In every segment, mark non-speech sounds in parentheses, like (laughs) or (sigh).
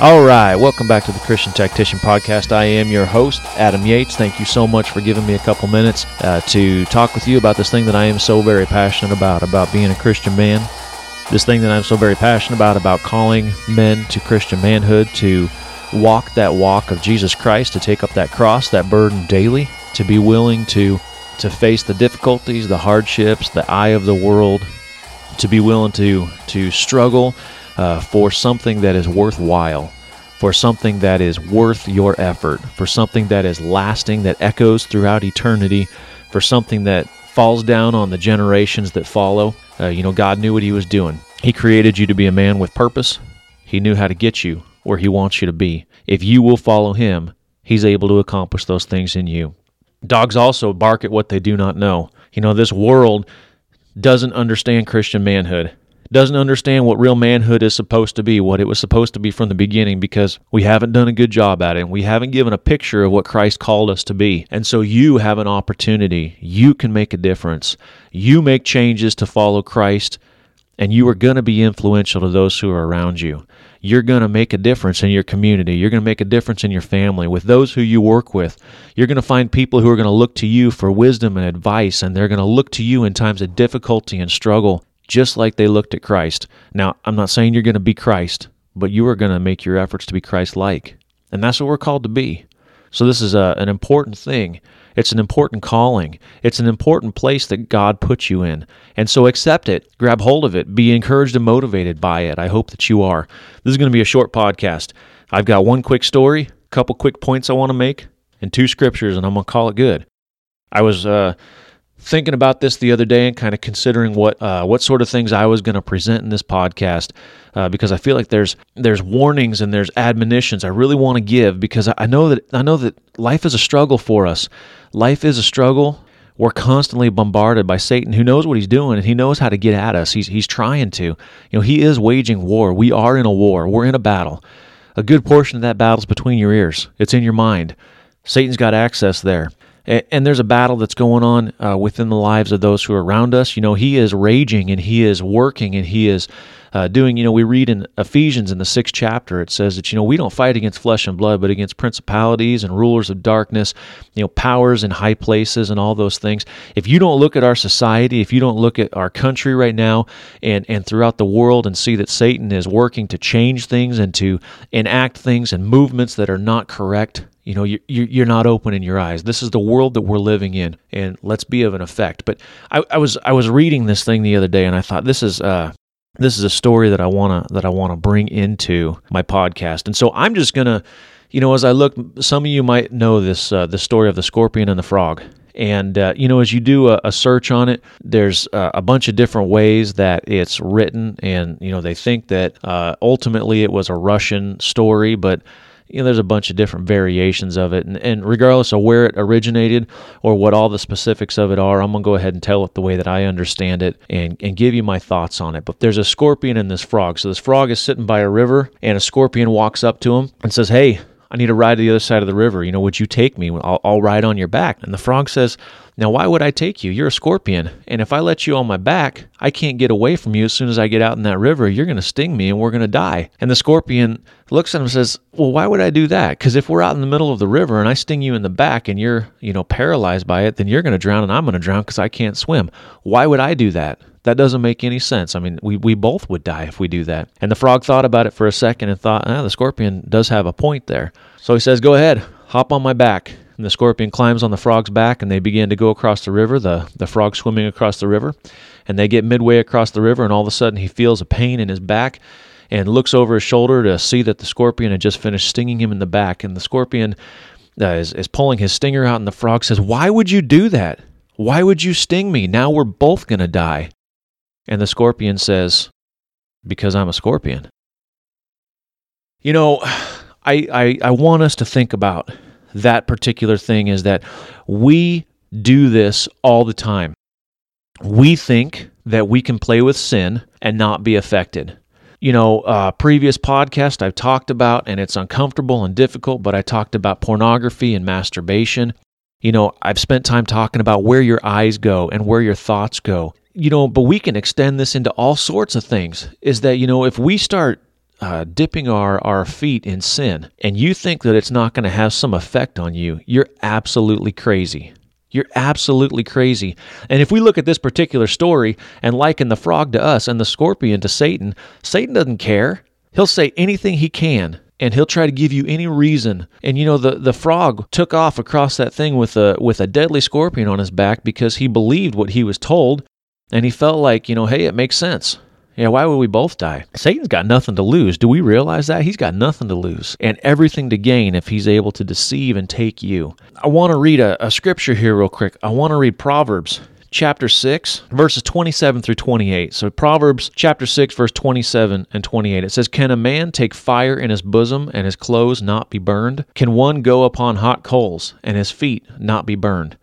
All right, welcome back to the Christian Tactician Podcast. I am your host, Adam Yates. Thank you so much for giving me a couple minutes uh, to talk with you about this thing that I am so very passionate about, about being a Christian man. This thing that I'm so very passionate about, about calling men to Christian manhood, to walk that walk of Jesus Christ, to take up that cross, that burden daily, to be willing to to face the difficulties, the hardships, the eye of the world, to be willing to to struggle uh, for something that is worthwhile, for something that is worth your effort, for something that is lasting, that echoes throughout eternity, for something that falls down on the generations that follow. Uh, you know, God knew what He was doing. He created you to be a man with purpose. He knew how to get you where He wants you to be. If you will follow Him, He's able to accomplish those things in you. Dogs also bark at what they do not know. You know, this world doesn't understand Christian manhood doesn't understand what real manhood is supposed to be, what it was supposed to be from the beginning, because we haven't done a good job at it. And we haven't given a picture of what Christ called us to be. And so you have an opportunity. You can make a difference. You make changes to follow Christ, and you are going to be influential to those who are around you. You're going to make a difference in your community. You're going to make a difference in your family, with those who you work with. You're going to find people who are going to look to you for wisdom and advice, and they're going to look to you in times of difficulty and struggle just like they looked at Christ. Now, I'm not saying you're going to be Christ, but you are going to make your efforts to be Christ like. And that's what we're called to be. So, this is a, an important thing. It's an important calling. It's an important place that God puts you in. And so, accept it, grab hold of it, be encouraged and motivated by it. I hope that you are. This is going to be a short podcast. I've got one quick story, a couple quick points I want to make, and two scriptures, and I'm going to call it good. I was. Uh, thinking about this the other day and kind of considering what uh, what sort of things I was going to present in this podcast uh, because I feel like there's there's warnings and there's admonitions I really want to give because I know that I know that life is a struggle for us. Life is a struggle. We're constantly bombarded by Satan, who knows what he's doing and he knows how to get at us. He's he's trying to. You know, he is waging war. We are in a war. We're in a battle. A good portion of that battle is between your ears. It's in your mind. Satan's got access there and there's a battle that's going on uh, within the lives of those who are around us. You know, he is raging and he is working and he is uh, doing. You know, we read in Ephesians in the sixth chapter, it says that you know we don't fight against flesh and blood, but against principalities and rulers of darkness, you know, powers in high places and all those things. If you don't look at our society, if you don't look at our country right now and and throughout the world and see that Satan is working to change things and to enact things and movements that are not correct you know you're, you're not opening your eyes this is the world that we're living in and let's be of an effect but i, I was i was reading this thing the other day and i thought this is uh this is a story that i want to that i want to bring into my podcast and so i'm just gonna you know as i look some of you might know this uh, the story of the scorpion and the frog and, uh, you know, as you do a, a search on it, there's uh, a bunch of different ways that it's written. And, you know, they think that uh, ultimately it was a Russian story, but you know, there's a bunch of different variations of it. And, and regardless of where it originated or what all the specifics of it are, I'm going to go ahead and tell it the way that I understand it and, and give you my thoughts on it. But there's a scorpion and this frog. So this frog is sitting by a river, and a scorpion walks up to him and says, Hey, I need to ride to the other side of the river. You know, would you take me? I'll, I'll ride on your back. And the frog says, Now, why would I take you? You're a scorpion. And if I let you on my back, I can't get away from you. As soon as I get out in that river, you're going to sting me and we're going to die. And the scorpion looks at him and says, Well, why would I do that? Because if we're out in the middle of the river and I sting you in the back and you're, you know, paralyzed by it, then you're going to drown and I'm going to drown because I can't swim. Why would I do that? That doesn't make any sense. I mean, we, we both would die if we do that. And the frog thought about it for a second and thought, ah, the scorpion does have a point there. So he says, Go ahead, hop on my back. And the scorpion climbs on the frog's back and they begin to go across the river, the, the frog swimming across the river. And they get midway across the river, and all of a sudden he feels a pain in his back and looks over his shoulder to see that the scorpion had just finished stinging him in the back. And the scorpion uh, is, is pulling his stinger out, and the frog says, Why would you do that? Why would you sting me? Now we're both going to die. And the scorpion says, Because I'm a scorpion. You know, I, I, I want us to think about that particular thing is that we do this all the time. We think that we can play with sin and not be affected. You know, uh, previous podcast I've talked about, and it's uncomfortable and difficult, but I talked about pornography and masturbation. You know, I've spent time talking about where your eyes go and where your thoughts go you know, but we can extend this into all sorts of things. Is that, you know, if we start uh, dipping our, our feet in sin and you think that it's not going to have some effect on you, you're absolutely crazy. You're absolutely crazy. And if we look at this particular story and liken the frog to us and the scorpion to Satan, Satan doesn't care. He'll say anything he can and he'll try to give you any reason. And you know the the frog took off across that thing with a with a deadly scorpion on his back because he believed what he was told and he felt like, you know, hey, it makes sense. Yeah, why would we both die? Satan's got nothing to lose. Do we realize that? He's got nothing to lose and everything to gain if he's able to deceive and take you. I want to read a, a scripture here, real quick. I want to read Proverbs chapter 6, verses 27 through 28. So, Proverbs chapter 6, verse 27 and 28. It says, Can a man take fire in his bosom and his clothes not be burned? Can one go upon hot coals and his feet not be burned?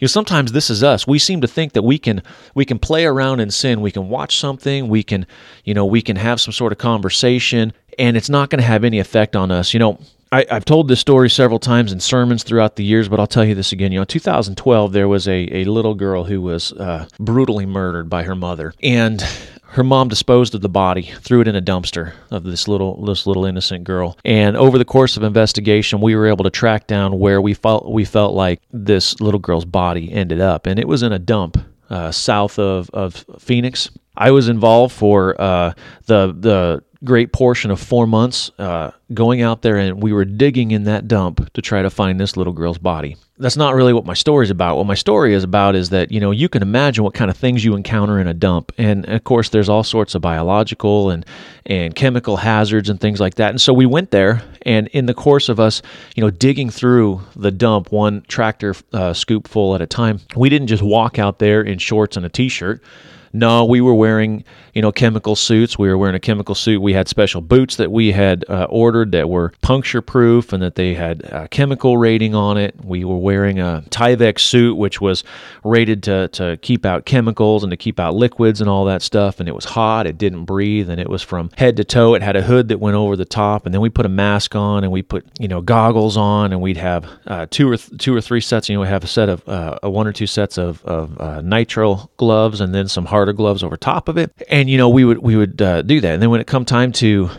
You know, sometimes this is us. We seem to think that we can we can play around in sin. We can watch something. We can, you know, we can have some sort of conversation, and it's not going to have any effect on us. You know, I, have told this story several times in sermons throughout the years, but I'll tell you this again. You know, in 2012, there was a, a little girl who was uh, brutally murdered by her mother, and her mom disposed of the body, threw it in a dumpster of this little this little innocent girl. And over the course of investigation, we were able to track down where we felt we felt like this little girl's body ended up, and it was in a dump uh, south of of Phoenix. I was involved for uh, the the great portion of four months uh, going out there and we were digging in that dump to try to find this little girl's body. That's not really what my story is about. What my story is about is that, you know, you can imagine what kind of things you encounter in a dump. And of course, there's all sorts of biological and, and chemical hazards and things like that. And so we went there, and in the course of us, you know, digging through the dump, one tractor uh, scoop full at a time, we didn't just walk out there in shorts and a t shirt no, we were wearing, you know, chemical suits. We were wearing a chemical suit. We had special boots that we had uh, ordered that were puncture proof and that they had a chemical rating on it. We were wearing a Tyvek suit, which was rated to, to keep out chemicals and to keep out liquids and all that stuff. And it was hot. It didn't breathe. And it was from head to toe. It had a hood that went over the top. And then we put a mask on and we put, you know, goggles on and we'd have uh, two or th- two or three sets. You know, we have a set of uh, one or two sets of, of uh, nitrile gloves and then some hard harder gloves over top of it. And you know, we would we would uh, do that. And then when it come time to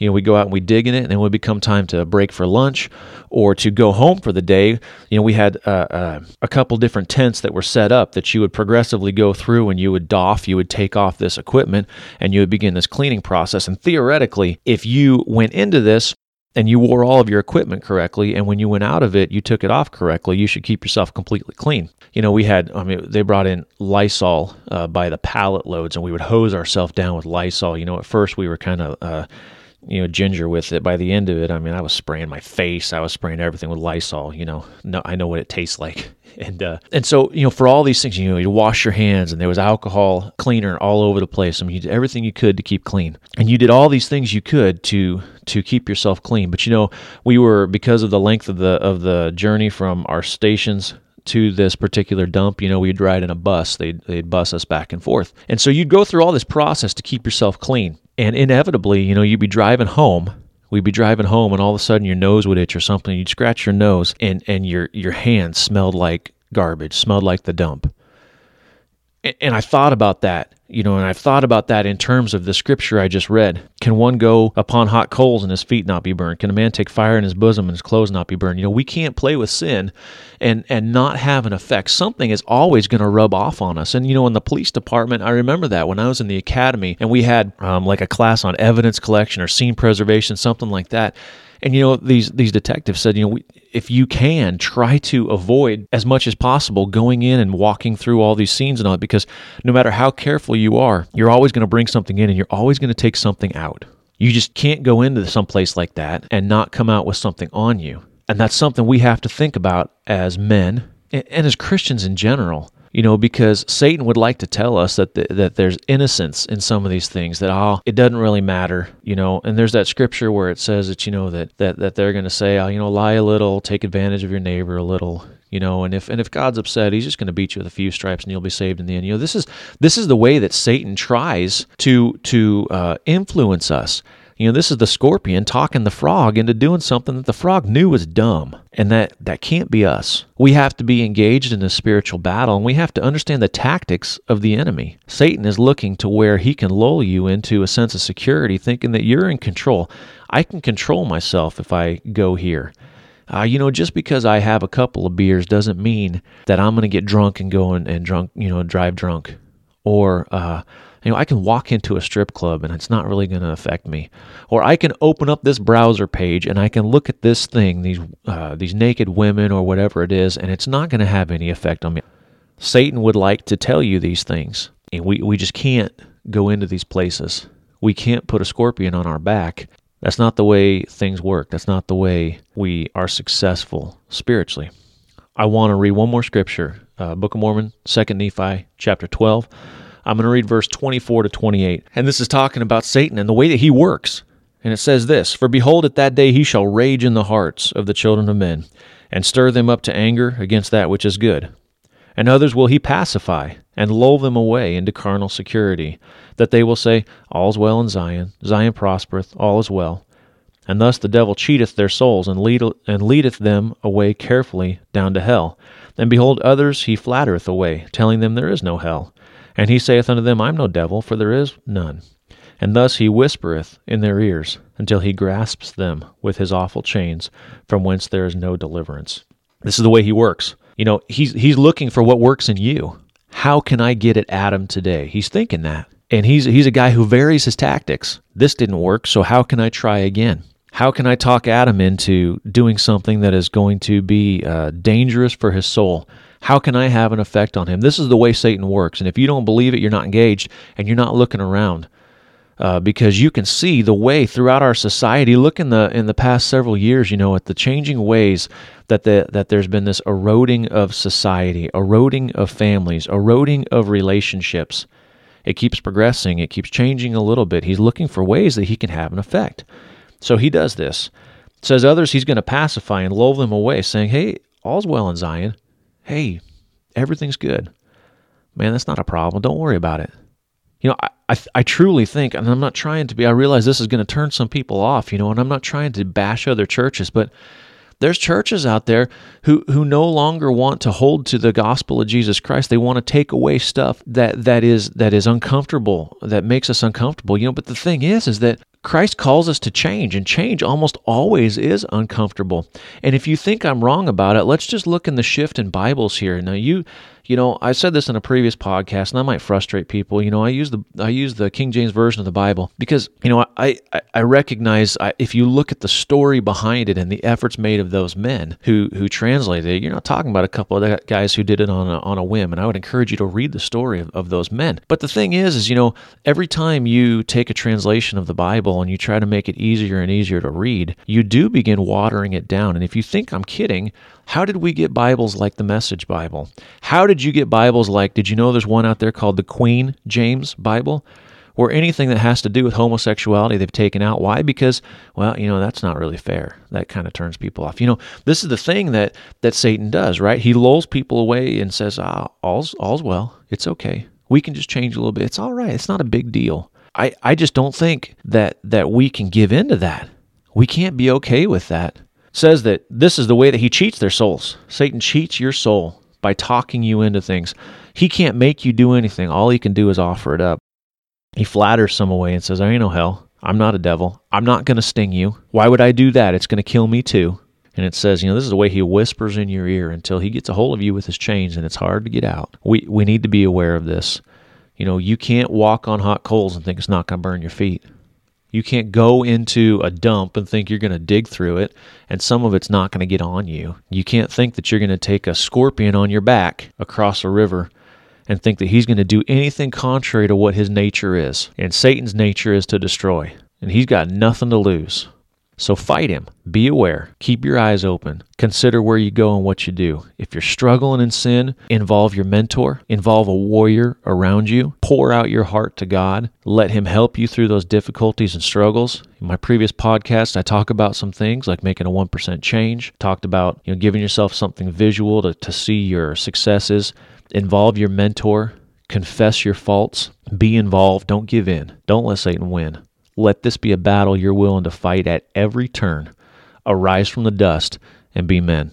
you know, we go out and we dig in it, and then it would become time to break for lunch or to go home for the day. You know, we had uh, uh, a couple different tents that were set up that you would progressively go through and you would doff, you would take off this equipment, and you would begin this cleaning process. And theoretically, if you went into this and you wore all of your equipment correctly and when you went out of it you took it off correctly you should keep yourself completely clean. You know we had i mean they brought in lysol uh, by the pallet loads and we would hose ourselves down with lysol. You know at first we were kind of uh, you know ginger with it. By the end of it i mean i was spraying my face. I was spraying everything with lysol you know. No, i know what it tastes like. (laughs) And uh, and so you know for all these things you know you wash your hands and there was alcohol cleaner all over the place. I mean you did everything you could to keep clean. And you did all these things you could to to keep yourself clean. But you know we were because of the length of the of the journey from our stations to this particular dump, you know, we'd ride in a bus. They'd, they'd bus us back and forth. And so you'd go through all this process to keep yourself clean. And inevitably, you know, you'd be driving home. We'd be driving home, and all of a sudden your nose would itch or something. You'd scratch your nose, and, and your your hands smelled like garbage, smelled like the dump. And, I thought about that you know, and I've thought about that in terms of the scripture I just read. Can one go upon hot coals and his feet not be burned? Can a man take fire in his bosom and his clothes not be burned? You know, we can't play with sin and and not have an effect. Something is always going to rub off on us. And you know, in the police department, I remember that when I was in the academy and we had um, like a class on evidence collection or scene preservation, something like that. And you know, these these detectives said, you know, we, if you can, try to avoid as much as possible going in and walking through all these scenes and all that, because no matter how careful you are, you're always going to bring something in and you're always going to take something out. You just can't go into some place like that and not come out with something on you. And that's something we have to think about as men and as Christians in general you know, because Satan would like to tell us that the, that there's innocence in some of these things that oh, it doesn't really matter, you know. And there's that scripture where it says that you know that that that they're going to say, oh, you know, lie a little, take advantage of your neighbor a little, you know. And if and if God's upset, He's just going to beat you with a few stripes, and you'll be saved in the end. You know, this is this is the way that Satan tries to to uh, influence us You know, this is the scorpion talking the frog into doing something that the frog knew was dumb. And that, that can't be us. We have to be engaged in a spiritual battle and we have to understand the tactics of the enemy. Satan is looking to where he can lull you into a sense of security, thinking that you're in control. I can control myself if I go here. Uh, you know, just because I have a couple of beers doesn't mean that I'm going to get drunk and go and, and drunk, you know, drive drunk. Or, uh, you know, I can walk into a strip club and it's not really going to affect me. Or I can open up this browser page and I can look at this thing, these uh, these naked women or whatever it is, and it's not going to have any effect on me. Satan would like to tell you these things, and we, we just can't go into these places. We can't put a scorpion on our back. That's not the way things work. That's not the way we are successful spiritually. I want to read one more scripture, uh, Book of Mormon, Second Nephi, chapter 12. I'm going to read verse 24 to 28. And this is talking about Satan and the way that he works. And it says this For behold, at that day he shall rage in the hearts of the children of men, and stir them up to anger against that which is good. And others will he pacify, and lull them away into carnal security, that they will say, All's well in Zion, Zion prospereth, all is well. And thus the devil cheateth their souls, and, lead, and leadeth them away carefully down to hell. And behold, others he flattereth away, telling them there is no hell. And he saith unto them, I am no devil, for there is none. And thus he whispereth in their ears, until he grasps them with his awful chains, from whence there is no deliverance. This is the way he works. You know, he's he's looking for what works in you. How can I get at Adam today? He's thinking that. And he's he's a guy who varies his tactics. This didn't work, so how can I try again? How can I talk Adam into doing something that is going to be uh, dangerous for his soul? How can I have an effect on him? This is the way Satan works. And if you don't believe it, you're not engaged and you're not looking around. Uh, because you can see the way throughout our society. Look in the in the past several years, you know, at the changing ways that the, that there's been this eroding of society, eroding of families, eroding of relationships. It keeps progressing. It keeps changing a little bit. He's looking for ways that he can have an effect. So he does this. Says others he's going to pacify and lull them away, saying, "Hey, all's well in Zion hey, everything's good. Man, that's not a problem. Don't worry about it. You know, I, I, I truly think, and I'm not trying to be, I realize this is going to turn some people off, you know, and I'm not trying to bash other churches, but there's churches out there who, who no longer want to hold to the gospel of Jesus Christ. They want to take away stuff that, that is that is uncomfortable, that makes us uncomfortable. You know, but the thing is, is that Christ calls us to change, and change almost always is uncomfortable. And if you think I'm wrong about it, let's just look in the shift in Bibles here. Now, you you know, I said this in a previous podcast, and I might frustrate people. You know, I use the I use the King James version of the Bible because you know I I, I recognize I, if you look at the story behind it and the efforts made of those men who who translated it, you're not talking about a couple of guys who did it on a, on a whim. And I would encourage you to read the story of, of those men. But the thing is, is you know, every time you take a translation of the Bible and you try to make it easier and easier to read, you do begin watering it down. And if you think I'm kidding, how did we get Bibles like the Message Bible? How did you get Bibles like, did you know there's one out there called the Queen James Bible? Or anything that has to do with homosexuality they've taken out. Why? Because, well, you know, that's not really fair. That kind of turns people off. You know, this is the thing that, that Satan does, right? He lulls people away and says, ah, all's, all's well. It's okay. We can just change a little bit. It's all right. It's not a big deal. I, I just don't think that, that we can give in to that. We can't be okay with that says that this is the way that he cheats their souls. Satan cheats your soul by talking you into things. He can't make you do anything. All he can do is offer it up. He flatters some away and says, There ain't no hell. I'm not a devil. I'm not going to sting you. Why would I do that? It's going to kill me too. And it says, you know, this is the way he whispers in your ear until he gets a hold of you with his chains and it's hard to get out. We, we need to be aware of this. You know, you can't walk on hot coals and think it's not going to burn your feet. You can't go into a dump and think you're going to dig through it and some of it's not going to get on you. You can't think that you're going to take a scorpion on your back across a river and think that he's going to do anything contrary to what his nature is. And Satan's nature is to destroy, and he's got nothing to lose. So fight him. Be aware. Keep your eyes open. Consider where you go and what you do. If you're struggling in sin, involve your mentor, involve a warrior around you. Pour out your heart to God. Let him help you through those difficulties and struggles. In my previous podcast, I talk about some things like making a 1% change. Talked about, you know, giving yourself something visual to, to see your successes. Involve your mentor. Confess your faults. Be involved. Don't give in. Don't let Satan win Let this be a battle you're willing to fight at every turn. Arise from the dust and be men.